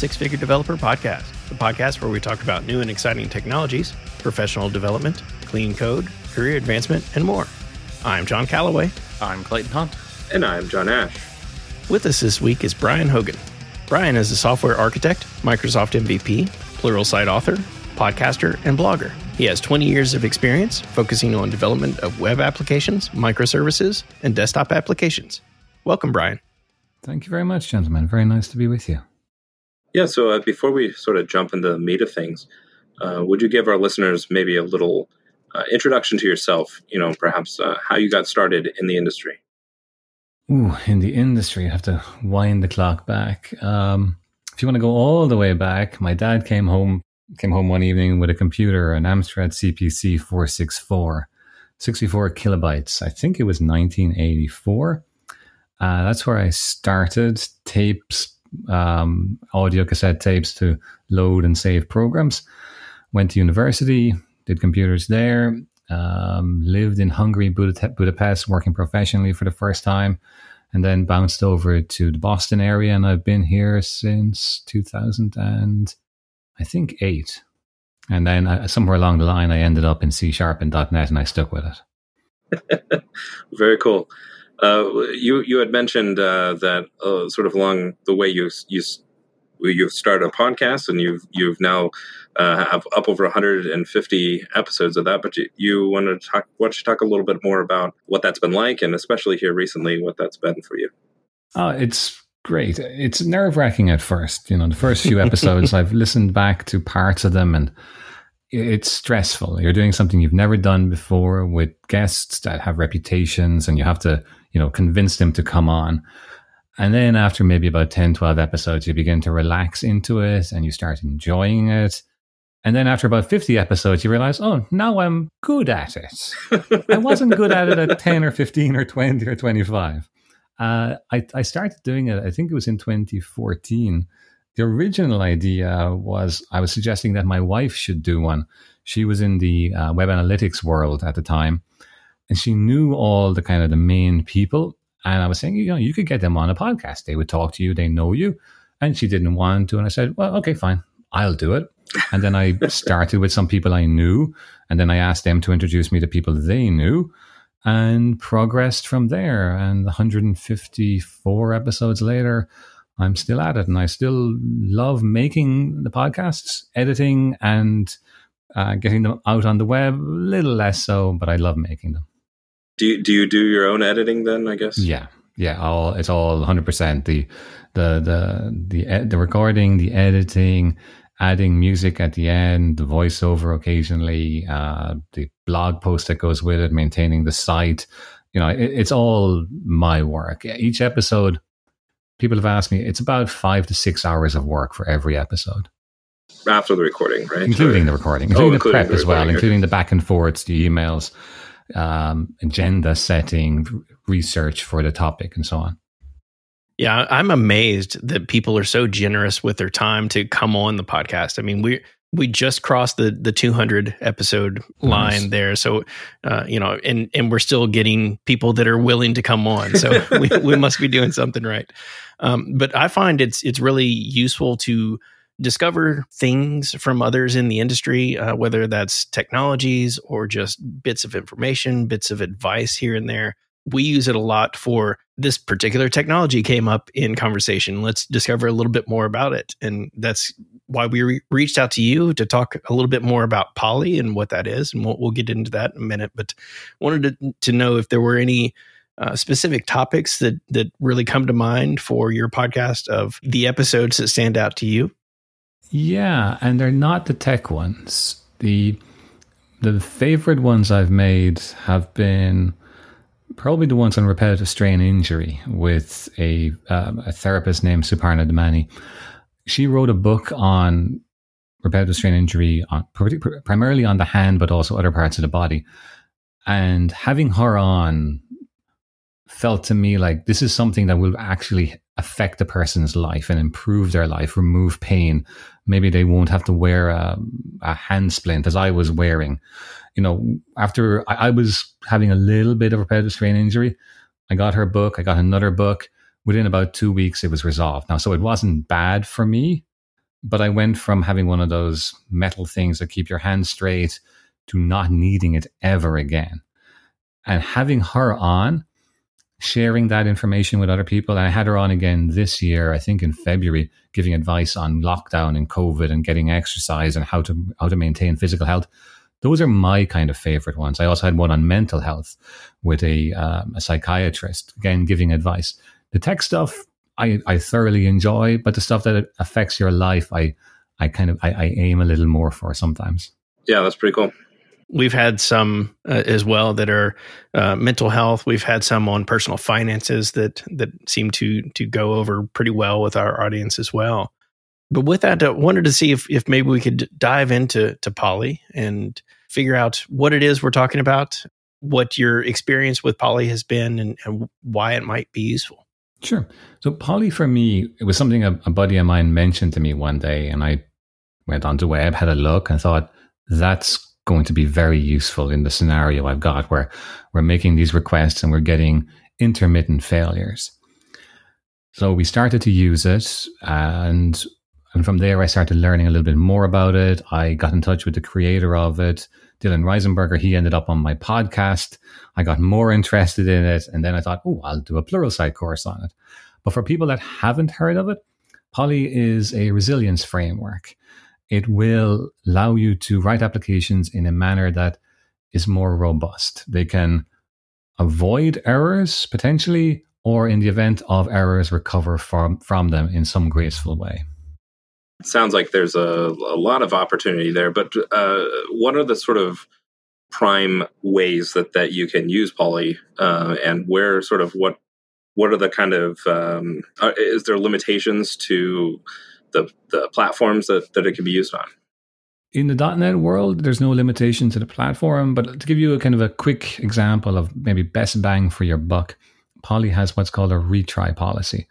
Six Figure Developer Podcast, the podcast where we talk about new and exciting technologies, professional development, clean code, career advancement, and more. I'm John Callaway. I'm Clayton Hunt. And I'm John Ash. With us this week is Bryan Hogan. Bryan is a software architect, Microsoft MVP, Pluralsight author, podcaster, and blogger. He has 20 years of experience focusing on development of web applications, microservices, and desktop applications. Welcome, Bryan. Thank you very much, gentlemen. Very nice to be with you. Yeah, so uh, before we sort of jump into the meat of things, uh, would you give our listeners maybe a little uh, introduction to yourself? You know, perhaps uh, how you got started in the industry? Ooh, in the industry, I have to wind the clock back. Um, if you want to go all the way back, my dad came home came home one evening with a computer, an Amstrad CPC 464, 64 kilobytes. I think it was 1984. Uh, that's where I started tapes, um, audio cassette tapes to load and save programs. Went to university, did computers there, um, lived in Hungary, Budapest, Budapest, working professionally for the first time, and then bounced over to the Boston area. And I've been here since 2000 and I think eight. And then uh, somewhere along the line, I ended up in C Sharp and .NET, and I stuck with it. Very cool. Uh, you you had mentioned uh, that uh, sort of along the way you you you've started a podcast and you've you've now uh, have up over 150 episodes of that. But you, you want to talk want to talk a little bit more about what that's been like, and especially here recently, what that's been for you. Oh, it's great. It's nerve wracking at first. You know, the first few episodes, I've listened back to parts of them and it's stressful. You're doing something you've never done before with guests that have reputations and you have to, you know, convince them to come on. And then after maybe about 10, 12 episodes, you begin to relax into it and you start enjoying it. And then after about 50 episodes, you realize, oh, now I'm good at it. I wasn't good at it at 10 or 15 or 20 or 25. Uh, I, I started doing it, I think it was in 2014 the original idea was I was suggesting that my wife should do one. She was in the uh, web analytics world at the time, and she knew all the kind of the main people. And I was saying, you know, you could get them on a podcast. They would talk to you. They know you. And she didn't want to. And I said, well, okay, fine. I'll do it. And then I started with some people I knew. And then I asked them to introduce me to people they knew and progressed from there. And 154 episodes later, I'm still at it and I still love making the podcasts, editing, and uh, getting them out on the web. A little less so, but I love making them. Do you, do you do your own editing then? I guess. Yeah, yeah. All it's all 100 percent the the the the the recording, the editing, adding music at the end, the voiceover occasionally, uh, the blog post that goes with it, maintaining the site. You know, it, it's all my work. Each episode people have asked me, it's about five to six hours of work for every episode. After the recording, right? Including the recording, including oh, the including prep the as well, including the back and forths, the emails, um, agenda setting, research for the topic, and so on. Yeah, I'm amazed that people are so generous with their time to come on the podcast. I mean, we we just crossed the the 200 episode line nice. there so uh, you know and and we're still getting people that are willing to come on so we, we must be doing something right um, but i find it's it's really useful to discover things from others in the industry uh, whether that's technologies or just bits of information bits of advice here and there we use it a lot for this particular technology came up in conversation. Let's discover a little bit more about it. And that's why we re- reached out to you to talk a little bit more about Polly and what that is. And we'll, we'll get into that in a minute. But wanted to, to know if there were any uh, specific topics that, that really come to mind for your podcast of the episodes that stand out to you. Yeah. And they're not the tech ones. The, the favorite ones I've made have been probably the ones on repetitive strain injury with a, um, a therapist named Suparna Damany. She wrote a book on repetitive strain injury, on, primarily on the hand, but also other parts of the body. And having her on felt to me like this is something that will actually affect a person's life and improve their life, remove pain. Maybe they won't have to wear a, a hand splint as I was wearing. You know, after I, I was having a little bit of repetitive strain injury, I got her book, I got another book. Within about two weeks, it was resolved. Now, so it wasn't bad for me, but I went from having one of those metal things that keep your hand straight to not needing it ever again. And having her on, sharing that information with other people. And I had her on again this year, I think in February, giving advice on lockdown and COVID and getting exercise and how to how to maintain physical health. Those are my kind of favorite ones. I also had one on mental health with a, um, a psychiatrist, again giving advice. The tech stuff I, I thoroughly enjoy, but the stuff that affects your life, I I kind of I, I aim a little more for sometimes. Yeah, that's pretty cool. We've had some uh, as well that are uh, mental health. We've had some on personal finances that that seem to to go over pretty well with our audience as well. But with that, I wanted to see if if maybe we could dive into to Polly and figure out what it is we're talking about, what your experience with Polly has been, and, and why it might be useful. Sure. So Polly for me, it was something a, a, buddy of mine mentioned to me one day, and I went on the web, had a look, and thought that's going to be very useful in the scenario I've got where we're making these requests and we're getting intermittent failures. So we started to use it, and and from there I started learning a little bit more about it. I got in touch with the creator of it, Dylan Reisenberger. He ended up on my podcast. I got more interested in it. And then I thought, oh, I'll do a Pluralsight course on it. But for people that haven't heard of it, Polly is a resilience framework. It will allow you to write applications in a manner that is more robust. They can avoid errors potentially, or in the event of errors, recover from, from them in some graceful way. It sounds like there's a, a lot of opportunity there, but uh, what are the sort of prime ways that, that you can use Polly, uh, and where sort of what what are the kind of um, are, is there limitations to the the platforms that, that it can be used on? In the .NET world, there's no limitation to the platform, but to give you a kind of a quick example of maybe best bang for your buck, Polly has what's called a retry policy.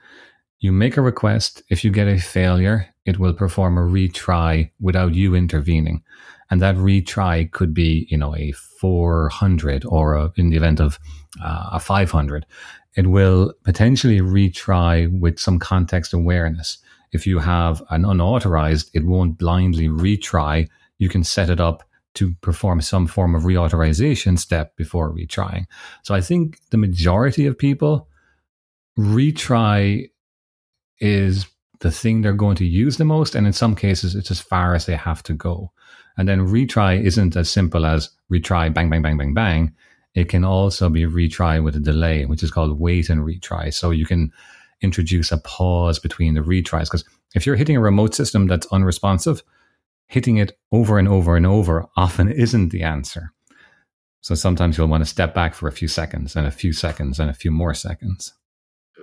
You make a request. If you get a failure, it will perform a retry without you intervening and that retry could be you know a 400 or a, in the event of uh, a 500 it will potentially retry with some context awareness if you have an unauthorized it won't blindly retry you can set it up to perform some form of reauthorization step before retrying so i think the majority of people retry is the thing they're going to use the most and in some cases it's as far as they have to go and then retry isn't as simple as retry, bang, bang, bang, bang, bang. It can also be retry with a delay, which is called wait and retry. So you can introduce a pause between the retries. Because if you're hitting a remote system that's unresponsive, hitting it over and over and over often isn't the answer. So sometimes you'll want to step back for a few seconds and a few seconds and a few more seconds.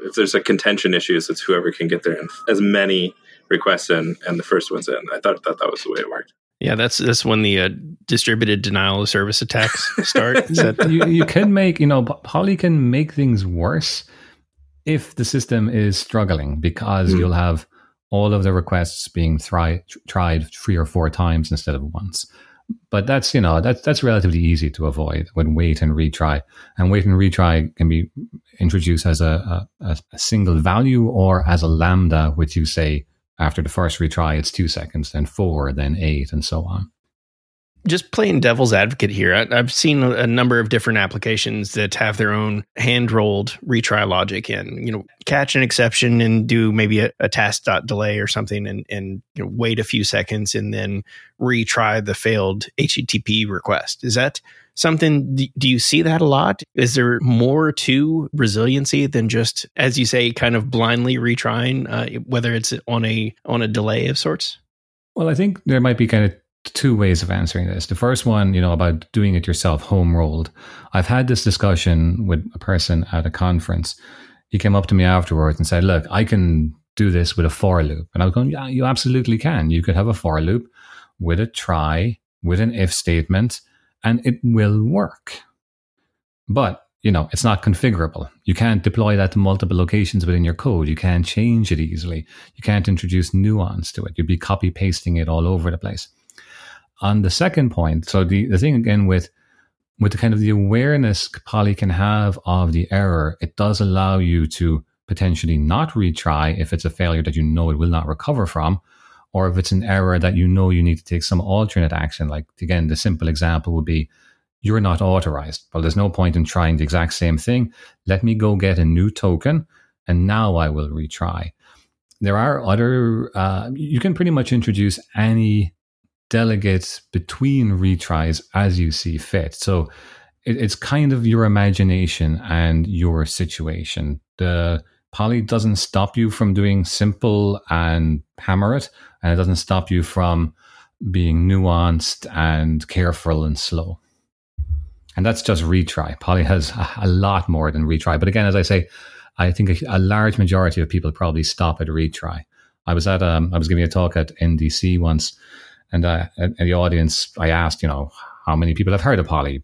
If there's a contention issue, it's whoever can get there and as many requests in and the first one's in. I thought that that was the way it worked. Yeah, that's that's when the uh, distributed denial of service attacks start. that- you, you can make, you know, Polly can make things worse if the system is struggling because mm. you'll have all of the requests being thri- tried three or four times instead of once. But that's you know that's that's relatively easy to avoid when wait and retry. And wait and retry can be introduced as a, a, a single value or as a lambda, which you say after the first retry, it's two seconds, then four, then eight, and so on. Just playing devil's advocate here, I, have seen a number of different applications that have their own hand rolled retry logic and, You know, catch an exception and do maybe a, a task dot delay or something, and and you know, wait a few seconds and then retry the failed HTTP request. Is that something do you see that a lot is there more to resiliency than just as you say kind of blindly retrying uh, whether it's on a on a delay of sorts well i think there might be kind of two ways of answering this the first one you know about doing it yourself home rolled i've had this discussion with a person at a conference he came up to me afterwards and said look i can do this with a for loop and i was going yeah you absolutely can you could have a for loop with a try, with an if statement, and it will work. But you know, it's not configurable. You can't deploy that to multiple locations within your code. You can't change it easily. You can't introduce nuance to it. You'd be copy pasting it all over the place. On the second point, so the, the thing again with with the kind of the awareness Polly can have of the error, it does allow you to potentially not retry if it's a failure that you know it will not recover from, or if it's an error that you know you need to take some alternate action. Like again, the simple example would be you're not authorized. Well, there's no point in trying the exact same thing. Let me go get a new token and now I will retry. There are other, uh, you can pretty much introduce any delegate between retries as you see fit. So it, it's kind of your imagination and your situation. The Polly doesn't stop you from doing simple and hammer it, and it doesn't stop you from being nuanced and careful and slow. And that's just retry. Polly has a, lot more than retry. But again, as I say, I think a, a large majority of people probably stop at retry. I was at um, I was giving a talk at NDC once, and uh, the audience, I asked, you know, how many people have heard of Polly?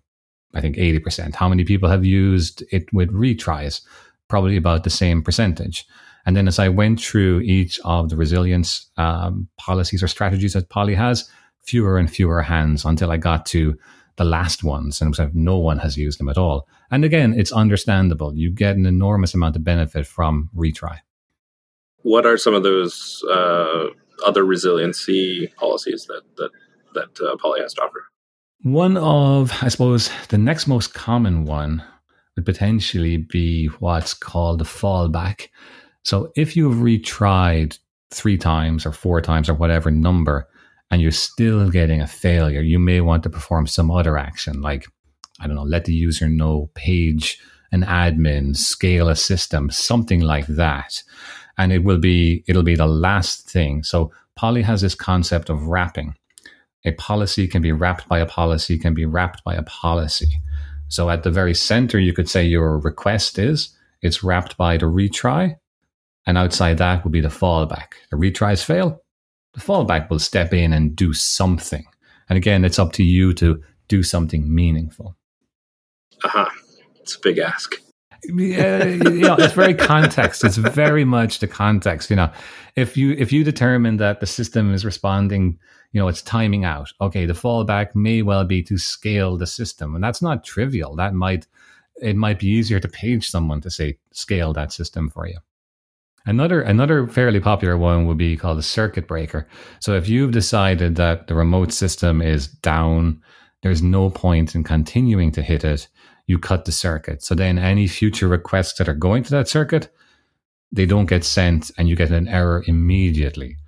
I think eighty percent. How many people have used it with retries? Probably about the same percentage. And then as I went through each of the resilience um, policies or strategies that Polly has, fewer and fewer hands until I got to the last ones, and no one has used them at all. And again, it's understandable. You get an enormous amount of benefit from retry. What are some of those uh, other resiliency policies that that that uh, Polly has to offer? One of, I suppose, the next most common one would potentially be what's called a fallback. So if you've retried three times or four times or whatever number, and you're still getting a failure, you may want to perform some other action like, I don't know, let the user know, page an admin, scale a system, something like that. And it will be, it'll be the last thing. So Polly has this concept of wrapping. A policy can be wrapped by a policy, can be wrapped by a policy. So at the very center, you could say your request is, it's wrapped by the retry. And outside that would be the fallback. The retries fail, the fallback will step in and do something. And again, it's up to you to do something meaningful. Uh huh. It's a big ask. Yeah, you know, it's very context. It's very much the context. You know, if you if you determine that the system is responding, you know, it's timing out. Okay, the fallback may well be to scale the system, and that's not trivial. That might it might be easier to page someone to say scale that system for you. Another another fairly popular one would be called a circuit breaker. So if you've decided that the remote system is down, there's no point in continuing to hit it. You cut the circuit. So then any future requests that are going to that circuit, they don't get sent and you get an error immediately.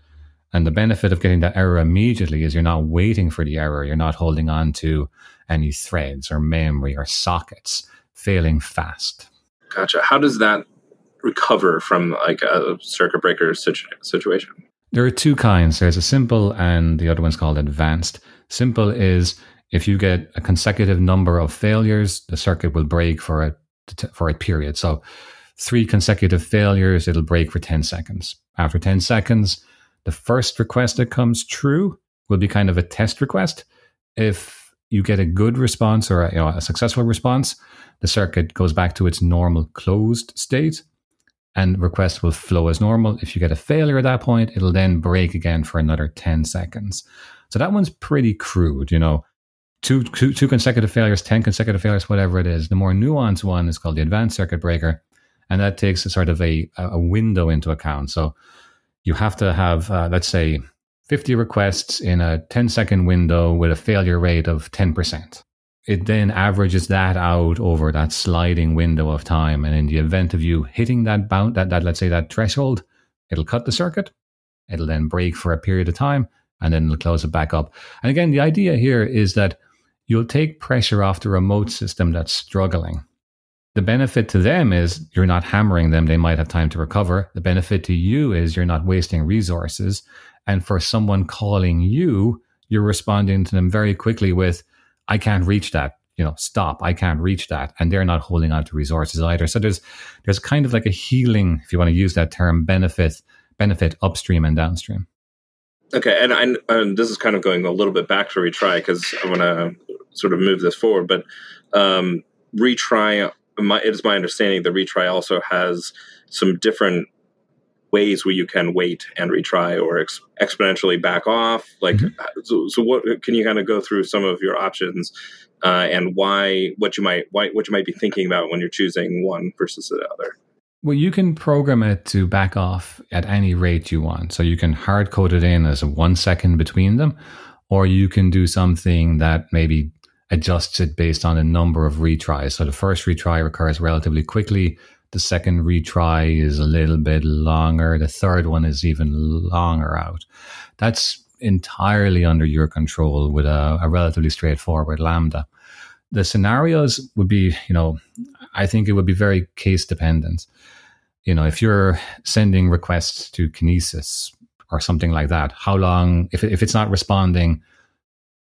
And the benefit of getting that error immediately is you're not waiting for the error. You're not holding on to any threads or memory or sockets, failing fast. Gotcha. How does that recover from like a circuit breaker situ- situation? There are two kinds. There's a simple and the other one's called advanced. Simple is if you get a consecutive number of failures, the circuit will break for a for a period. So three consecutive failures, it'll break for 10 seconds. After 10 seconds, the first request that comes true will be kind of a test request. If you get a good response or a, you know, a successful response, the circuit goes back to its normal closed state and requests will flow as normal. If you get a failure at that point, it'll then break again for another 10 seconds. So that one's pretty crude, you know. Two, two, two consecutive failures, 10 consecutive failures, whatever it is. The more nuanced one is called the advanced circuit breaker. And that takes a sort of a, a window into account. So you have to have, uh, let's say, 50 requests in a 10 second window with a failure rate of 10% it then averages that out over that sliding window of time. And in the event of you hitting that bound, that, that let's say that threshold, it'll cut the circuit. It'll then break for a period of time and then it'll close it back up. And again, the idea here is that you'll take pressure off the remote system that's struggling. The benefit to them is you're not hammering them. They might have time to recover. The benefit to you is you're not wasting resources. And for someone calling you, you're responding to them very quickly with, I can't reach that. You know, stop. I can't reach that, and they're not holding on to resources either. So there's there's kind of like a healing, if you want to use that term, benefit benefit upstream and downstream. Okay, and, and this is kind of going a little bit back to retry because I want to sort of move this forward. But um, retry, my, it is my understanding that retry also has some different ways where you can wait and retry or ex- exponentially back off. Like, mm-hmm. so, so, what can you kind of go through some of your options uh, and why what you might why, what you might be thinking about when you're choosing one versus the other? Well, you can program it to back off at any rate you want. So you can hard code it in as a one second between them, or you can do something that maybe adjusts it based on a number of retries. So the first retry occurs relatively quickly. The second retry is a little bit longer. The third one is even longer out. That's entirely under your control with a, a relatively straightforward Lambda. The scenarios would be, you know, I think it would be very case dependent. You know, if you're sending requests to Kinesis or something like that, how long, if, if it's not responding,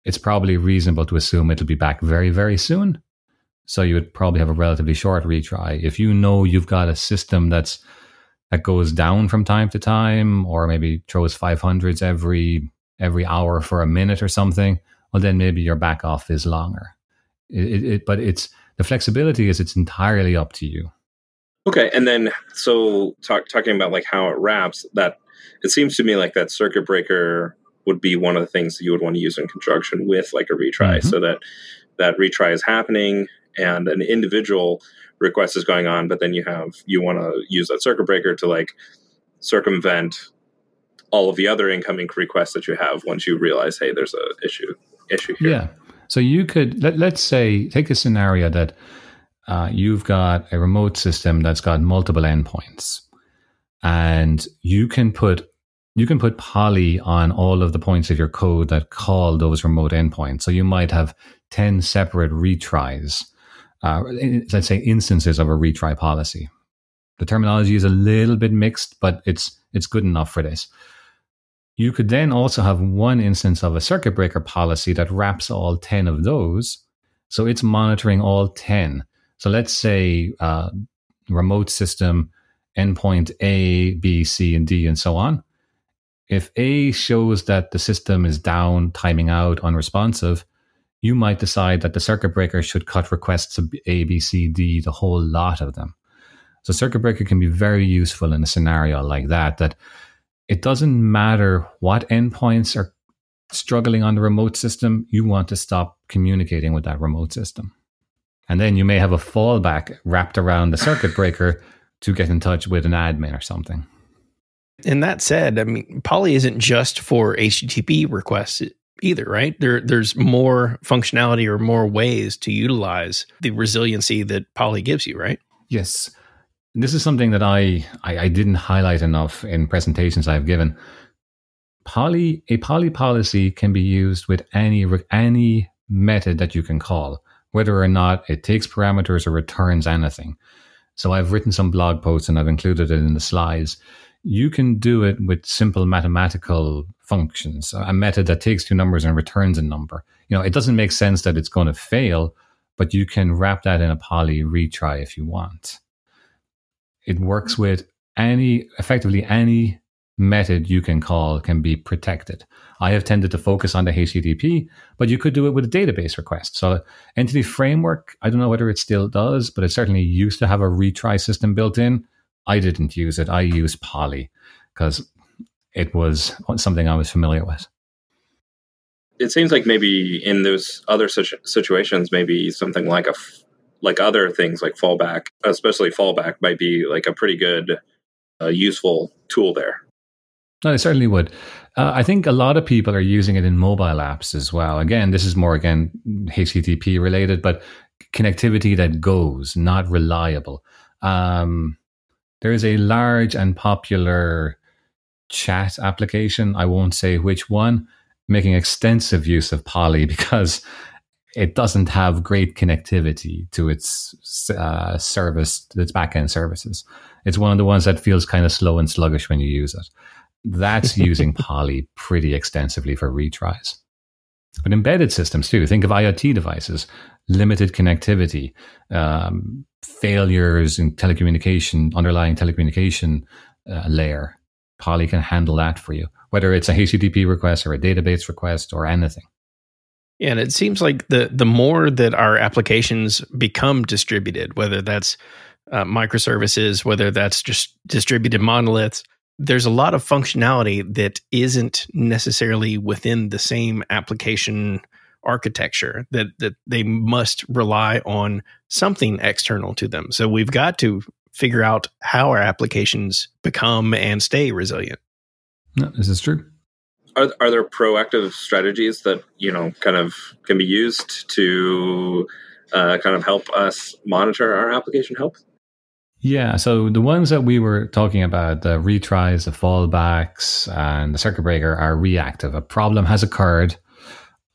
it's probably reasonable to assume it'll be back very, very soon. So you would probably have a relatively short retry. If you know you've got a system that's that goes down from time to time, or maybe throws 500s every every hour for a minute or something, well, then maybe your back off is longer. It, it, but it's the flexibility is it's entirely up to you. Okay, and then so talk, talking about like how it wraps, that it seems to me like that circuit breaker would be one of the things that you would want to use in conjunction with like a retry, mm-hmm. so that that retry is happening and an individual request is going on, but then you have you want to use that circuit breaker to like circumvent all of the other incoming requests that you have once you realize, hey, there's a issue issue here. Yeah. So you could let, let's say take a scenario that uh, you've got a remote system that's got multiple endpoints, and you can put you can put Polly on all of the points of your code that call those remote endpoints. So you might have ten separate retries, uh, let's say instances of a retry policy. The terminology is a little bit mixed, but it's it's good enough for this. You could then also have one instance of a circuit breaker policy that wraps all 10 of those. So it's monitoring all 10. So let's say uh, remote system endpoint A, B, C, and D, and so on. If A shows that the system is down, timing out, unresponsive, you might decide that the circuit breaker should cut requests to A, B, C, D, the whole lot of them. So circuit breaker can be very useful in a scenario like that, that it doesn't matter what endpoints are struggling on the remote system, you want to stop communicating with that remote system. And then you may have a fallback wrapped around the circuit breaker to get in touch with an admin or something. And that said, I mean, Polly isn't just for HTTP requests either, right? There, there's more functionality or more ways to utilize the resiliency that Polly gives you, right? Yes. This is something that I, I, I didn't highlight enough in presentations I've given. Polly a Polly policy can be used with any any method that you can call, whether or not it takes parameters or returns anything. So I've written some blog posts and I've included it in the slides. You can do it with simple mathematical functions, a method that takes two numbers and returns a number. You know, it doesn't make sense that it's going to fail, but you can wrap that in a Polly retry if you want. It works with any, effectively any method you can call can be protected. I have tended to focus on the HTTP, but you could do it with a database request. So Entity Framework, I don't know whether it still does, but it certainly used to have a retry system built in. I didn't use it. I used Polly because it was something I was familiar with. It seems like maybe in those other situations, maybe something like a like other things like fallback, especially fallback, might be like a pretty good, uh, useful tool there. No, it certainly would. Uh, I think a lot of people are using it in mobile apps as well. Again, this is more again HTTP related, but connectivity that goes, not reliable. Um, there is a large and popular chat application. I won't say which one, making extensive use of Polly because it doesn't have great connectivity to its uh, service, its backend services. It's one of the ones that feels kind of slow and sluggish when you use it. That's using Polly pretty extensively for retries. But embedded systems too. Think of IoT devices, limited connectivity, um, failures in telecommunication, underlying telecommunication uh, layer. Polly can handle that for you, whether it's a HTTP request or a database request or anything. And it seems like the the more that our applications become distributed, whether that's uh, microservices, whether that's just distributed monoliths, there's a lot of functionality that isn't necessarily within the same application architecture that that they must rely on something external to them. So we've got to figure out how our applications become and stay resilient. No, this is true. Are are there proactive strategies that you know kind of can be used to uh, kind of help us monitor our application health? Yeah, so the ones that we were talking about, the retries, the fallbacks, and the circuit breaker are reactive. A problem has occurred.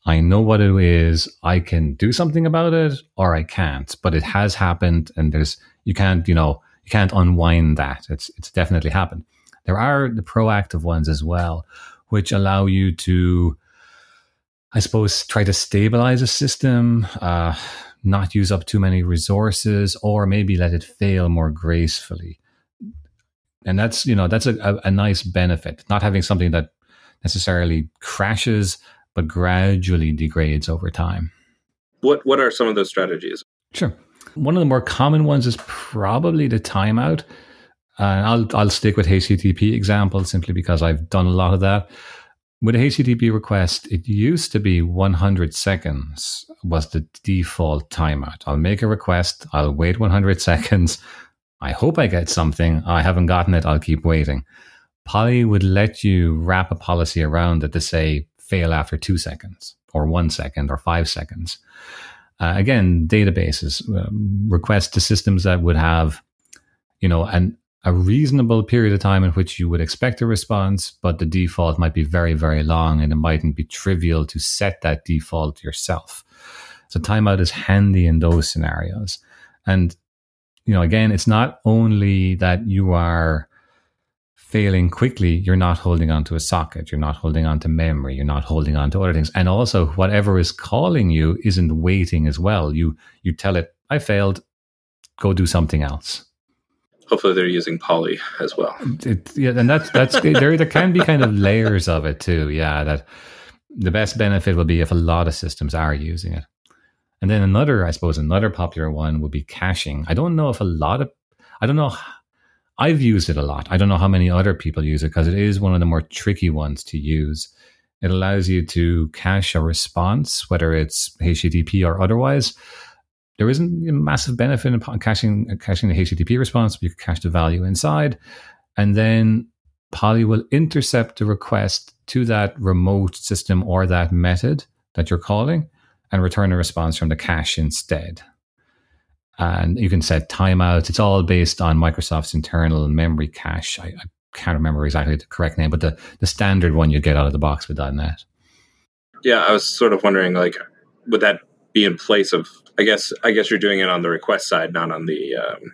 I know what it is. I can do something about it or I can't, but it has happened and there's, you can't, you know, you can't unwind that. It's, it's definitely happened. There are the proactive ones as well, which allow you to, I suppose, try to stabilize a system, uh, not use up too many resources, or maybe let it fail more gracefully. And that's you know that's a, a, a nice benefit. Not having something that necessarily crashes, but gradually degrades over time. What what are some of those strategies? Sure. One of the more common ones is probably the timeout. And I'll I'll stick with HTTP example simply because I've done a lot of that with HTTP request, it used to be 100 seconds was the default timeout. I'll make a request, I'll wait 100 seconds. I hope I get something. I haven't gotten it, I'll keep waiting. Polly would let you wrap a policy around it to say fail after two seconds, or one second, or five seconds. Uh, again, databases, uh, request to systems that would have, you know, an a reasonable period of time in which you would expect a response, but the default might be very, very long and it mightn't be trivial to set that default yourself. So timeout is handy in those scenarios. And, you know, again, it's not only that you are failing quickly, you're not holding on to a socket, you're not holding on to memory, you're not holding on to other things. And also whatever is calling you isn't waiting as well. You you tell it, I failed, go do something else hopefully they're using Polly as well. It, yeah, and that's that's there. There can be kind of layers of it too. Yeah, that the best benefit will be if a lot of systems are using it, and then another, I suppose, another popular one would be caching. I don't know if a lot of, I don't know. I've used it a lot. I don't know how many other people use it because it is one of the more tricky ones to use. It allows you to cache a response, whether it's HTTP or otherwise, there isn't a massive benefit in caching caching the HTTP response. You can cache the value inside, and then Polly will intercept the request to that remote system or that method that you're calling, and return a response from the cache instead. And you can set timeouts. It's all based on Microsoft's internal memory cache. I, I can't remember exactly the correct name, but the, the standard one you get out of the box with that .NET. Yeah, I was sort of wondering, like, would that be in place of I guess I guess you're doing it on the request side, not on the um,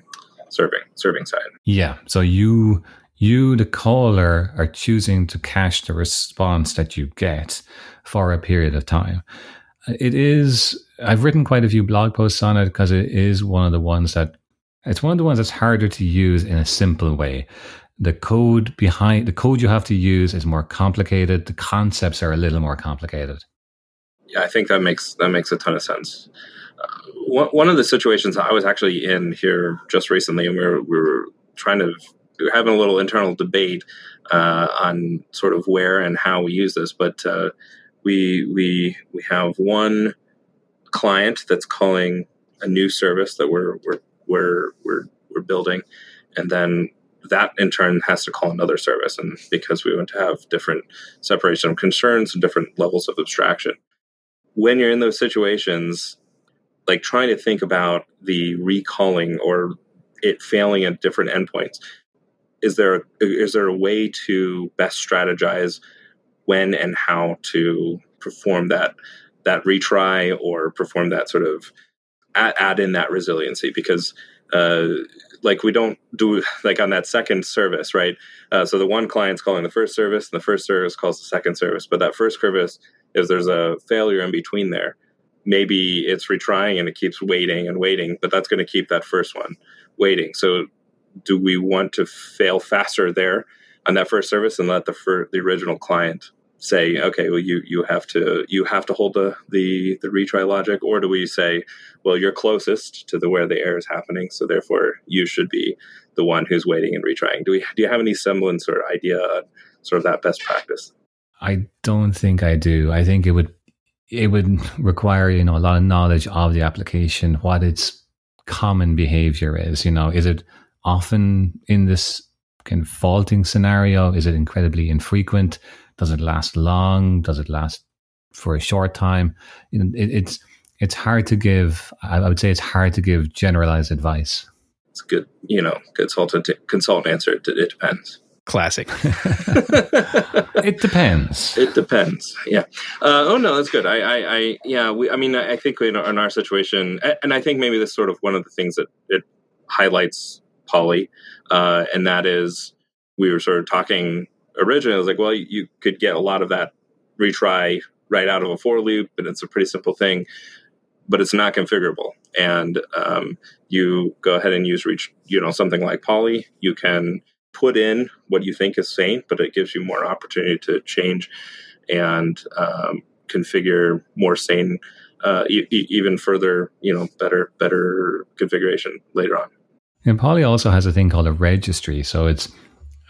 serving serving side. Yeah. So you you the caller are choosing to cache the response that you get for a period of time. It is I've written quite a few blog posts on it because it is one of the ones that it's one of the ones that's harder to use in a simple way. The code behind the code you have to use is more complicated. The concepts are a little more complicated. Yeah, I think that makes that makes a ton of sense one of the situations I was actually in here just recently, and we were, we were trying to we were having a little internal debate uh, on sort of where and how we use this. But uh, we we we have one client that's calling a new service that we're we're we're we're, we're building, and then that in turn has to call another service, and because we want to have different separation of concerns and different levels of abstraction. When you're in those situations, like trying to think about the recalling or it failing at different endpoints is there is there a way to best strategize when and how to perform that that retry or perform that sort of add, add in that resiliency? Because uh, like we don't do like on that second service right? Uh, so the one client's calling the first service and the first service calls the second service but that first service if there's a failure in between there maybe it's retrying and it keeps waiting and waiting, but that's going to keep that first one waiting. So, do we want to fail faster there on that first service and let the fir- the original client say, okay, well, you you have to you have to hold the the the retry logic, or do we say, well, you're closest to the where the error is happening, so therefore you should be the one who's waiting and retrying? Do we do you have any semblance or idea sort of that best practice? I don't think I do. I think it would it would require you know a lot of knowledge of the application, what its common behavior is. You know, is it often in this kind of faulting scenario? Is it incredibly infrequent? Does it last long? Does it last for a short time? You know, it, it's it's hard to give. I would say it's hard to give generalized advice. It's good, you know, consultant consultant answer. It, it depends. Classic. it depends. It depends. Yeah. Uh, oh no, that's good. I, I, I, yeah. We, I mean, I think in our, in our situation, and I think maybe this is sort of one of the things that it highlights Polly, uh, and that is we were sort of talking originally. I was like, well, you could get a lot of that retry right out of a for loop, and it's a pretty simple thing, but it's not configurable. And um, you go ahead and use reach, you know, something like Polly. You can put in what you think is sane, but it gives you more opportunity to change and um, configure more sane, uh, e- even further, you know, better better configuration later on. And Polly also has a thing called a registry, so it's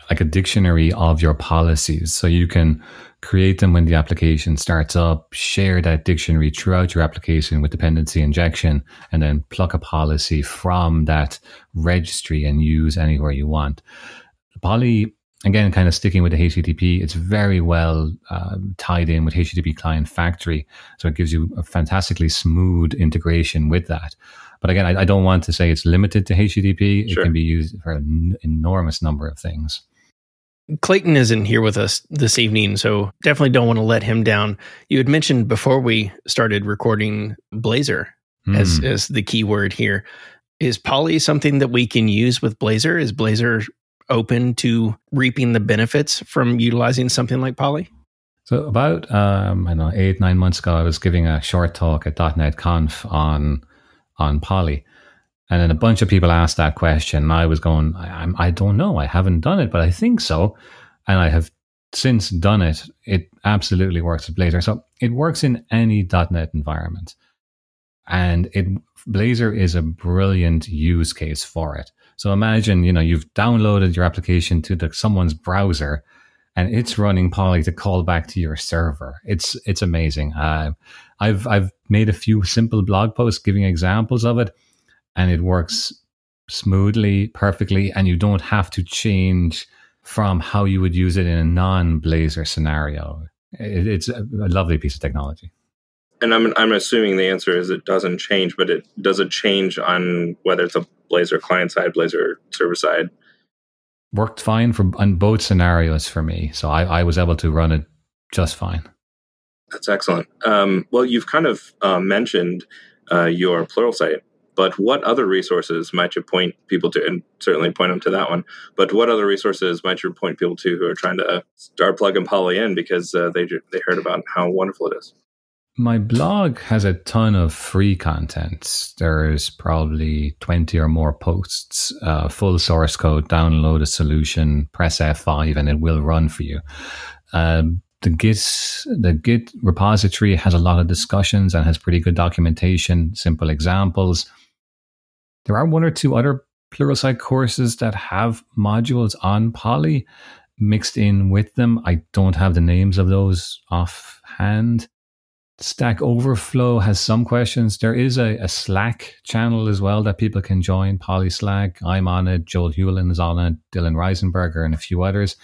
like a dictionary of your policies. So you can create them when the application starts up, share that dictionary throughout your application with dependency injection, and then pluck a policy from that registry and use anywhere you want. Polly, again, kind of sticking with the HTTP, it's very well uh, tied in with HTTP Client Factory. So it gives you a fantastically smooth integration with that. But again, I, I don't want to say it's limited to HTTP. Sure. It can be used for an enormous number of things. Clayton isn't here with us this evening, so definitely don't want to let him down. You had mentioned before we started recording Blazor mm. as, as the key word here. Is Polly something that we can use with Blazor? Is Blazor open to reaping the benefits from utilizing something like Polly? So about um, I know eight nine months ago, I was giving a short talk at .NET Conf on on Polly, and then a bunch of people asked that question. And I was going, I, I don't know, I haven't done it, but I think so, and I have since done it. It absolutely works with Blazor. So it works in any .NET environment, and it Blazor is a brilliant use case for it. So imagine, you know, you've downloaded your application to the, someone's browser and it's running Polly to call back to your server. It's it's amazing. Uh, I've I've made a few simple blog posts giving examples of it, and it works smoothly, perfectly, and you don't have to change from how you would use it in a non-Blazor scenario. It, it's a, a lovely piece of technology and I'm I'm assuming the answer is it doesn't change, but it does it change on whether it's a Blazor client side, Blazor server side. Worked fine for on both scenarios for me, so I, I was able to run it just fine. That's excellent. Um, well, you've kind of uh, mentioned uh, your Pluralsight, but what other resources might you point people to? And certainly point them to that one. But what other resources might you point people to who are trying to start plugging Polly in because uh, they they heard about how wonderful it is? My blog has a ton of free content. There's probably 20 or more posts, uh, full source code, download a solution, press F5, and it will run for you. Um, the Git, the Git repository has a lot of discussions and has pretty good documentation, simple examples. There are one or two other Pluralsight courses that have modules on Polly mixed in with them. I don't have the names of those offhand. Stack Overflow has some questions. There is a, a, Slack channel as well that people can join, Polly Slack. I'm on it. Joel Hulen is on it. Dylan Reisenberger and a few others.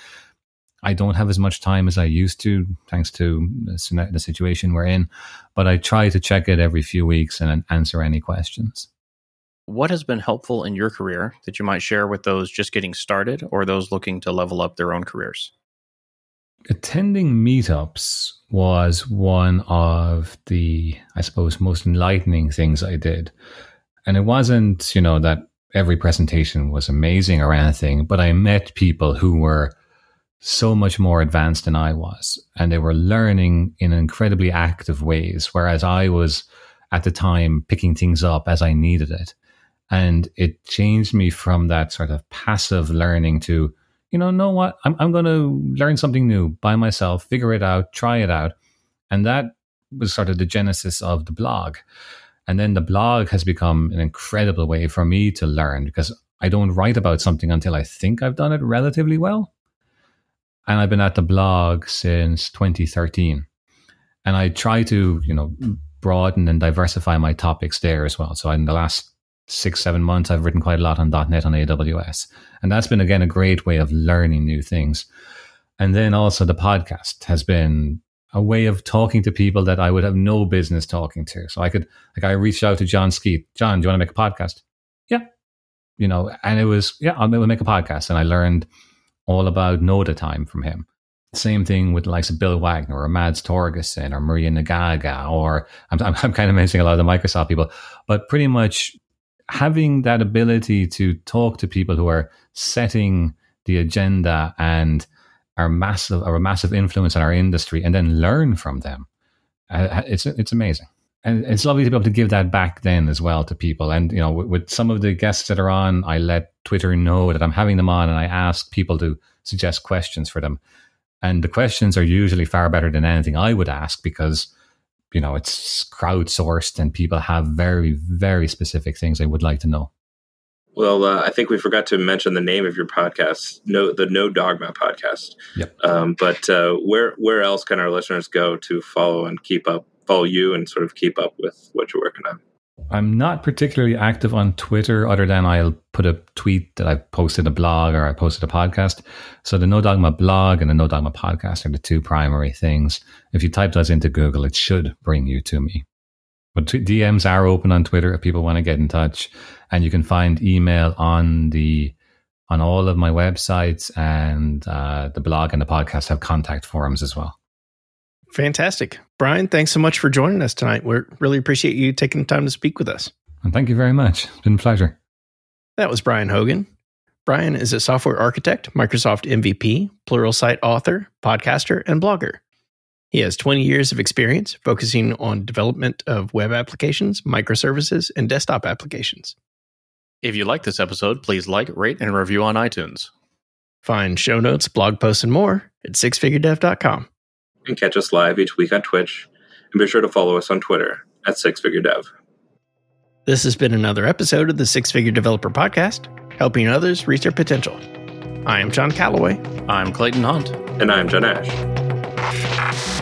I don't have as much time as I used to, thanks to the situation we're in, but I try to check it every few weeks and answer any questions. What has been helpful in your career that you might share with those just getting started or those looking to level up their own careers? Attending meetups was one of the, I suppose, most enlightening things I did. And it wasn't, you know, that every presentation was amazing or anything, but I met people who were so much more advanced than I was. And they were learning in incredibly active ways, whereas I was at the time picking things up as I needed it. And it changed me from that sort of passive learning to you know, know what? I'm, I'm going to learn something new by myself, figure it out, try it out. And that was sort of the genesis of the blog. And then the blog has become an incredible way for me to learn because I don't write about something until I think I've done it relatively well. And I've been at the blog since 2013. And I try to, you know, broaden and diversify my topics there as well. So in the last six, seven months, I've written quite a lot on .NET on AWS. And that's been, again, a great way of learning new things. And then also the podcast has been a way of talking to people that I would have no business talking to. So I could, like, I reached out to Jon Skeet. Jon, do you want to make a podcast? Yeah. You know, and it was, yeah, I'll make a podcast. And I learned all about Noda Time from him. Same thing with the likes of Bill Wagner or Mads Torgersen or Maria Naggaga, or I'm, I'm, I'm kind of mentioning a lot of the Microsoft people, but pretty much having that ability to talk to people who are setting the agenda and are massive are a massive influence on our industry and then learn from them uh, it's it's amazing. And it's lovely to be able to give that back then as well to people. And you know with, with, some of the guests that are on i let twitter know that i'm having them on and i ask people to suggest questions for them. And the questions are usually far better than anything i would ask because you know it's crowdsourced and people have very very specific things they would like to know. Well uh, i think we forgot to mention the name of your podcast no the no dogma podcast. Yep. Um, but uh, where where else can our listeners go to follow and keep up follow you and sort of keep up with what you're working on I'm not particularly active on Twitter other than I'll put a tweet that I posted a blog or I posted a podcast. So the No Dogma blog and the No Dogma podcast are the two primary things. If you type those into Google, it should bring you to me. But DMs are open on Twitter if people want to get in touch, and you can find email on the on all of my websites and uh, the blog and the podcast have contact forums as well. Fantastic. Bryan, thanks so much for joining us tonight. We really appreciate you taking the time to speak with us. And thank you very much. It's been a pleasure. That was Bryan Hogan. Bryan is a software architect, Microsoft MVP, Plural Pluralsight author, podcaster, and blogger. He has 20 years of experience focusing on development of web applications, microservices, and desktop applications. If you like this episode, please like, rate, and review on iTunes. Find show notes, blog posts, and more at sixfiguredev.com and catch us live each week on Twitch. And be sure to follow us on Twitter at Six Figure Dev. This has been another episode of the Six Figure Developer Podcast, helping others reach their potential. I am John Callaway. I'm Clayton Hunt. And I'm Jon Ash.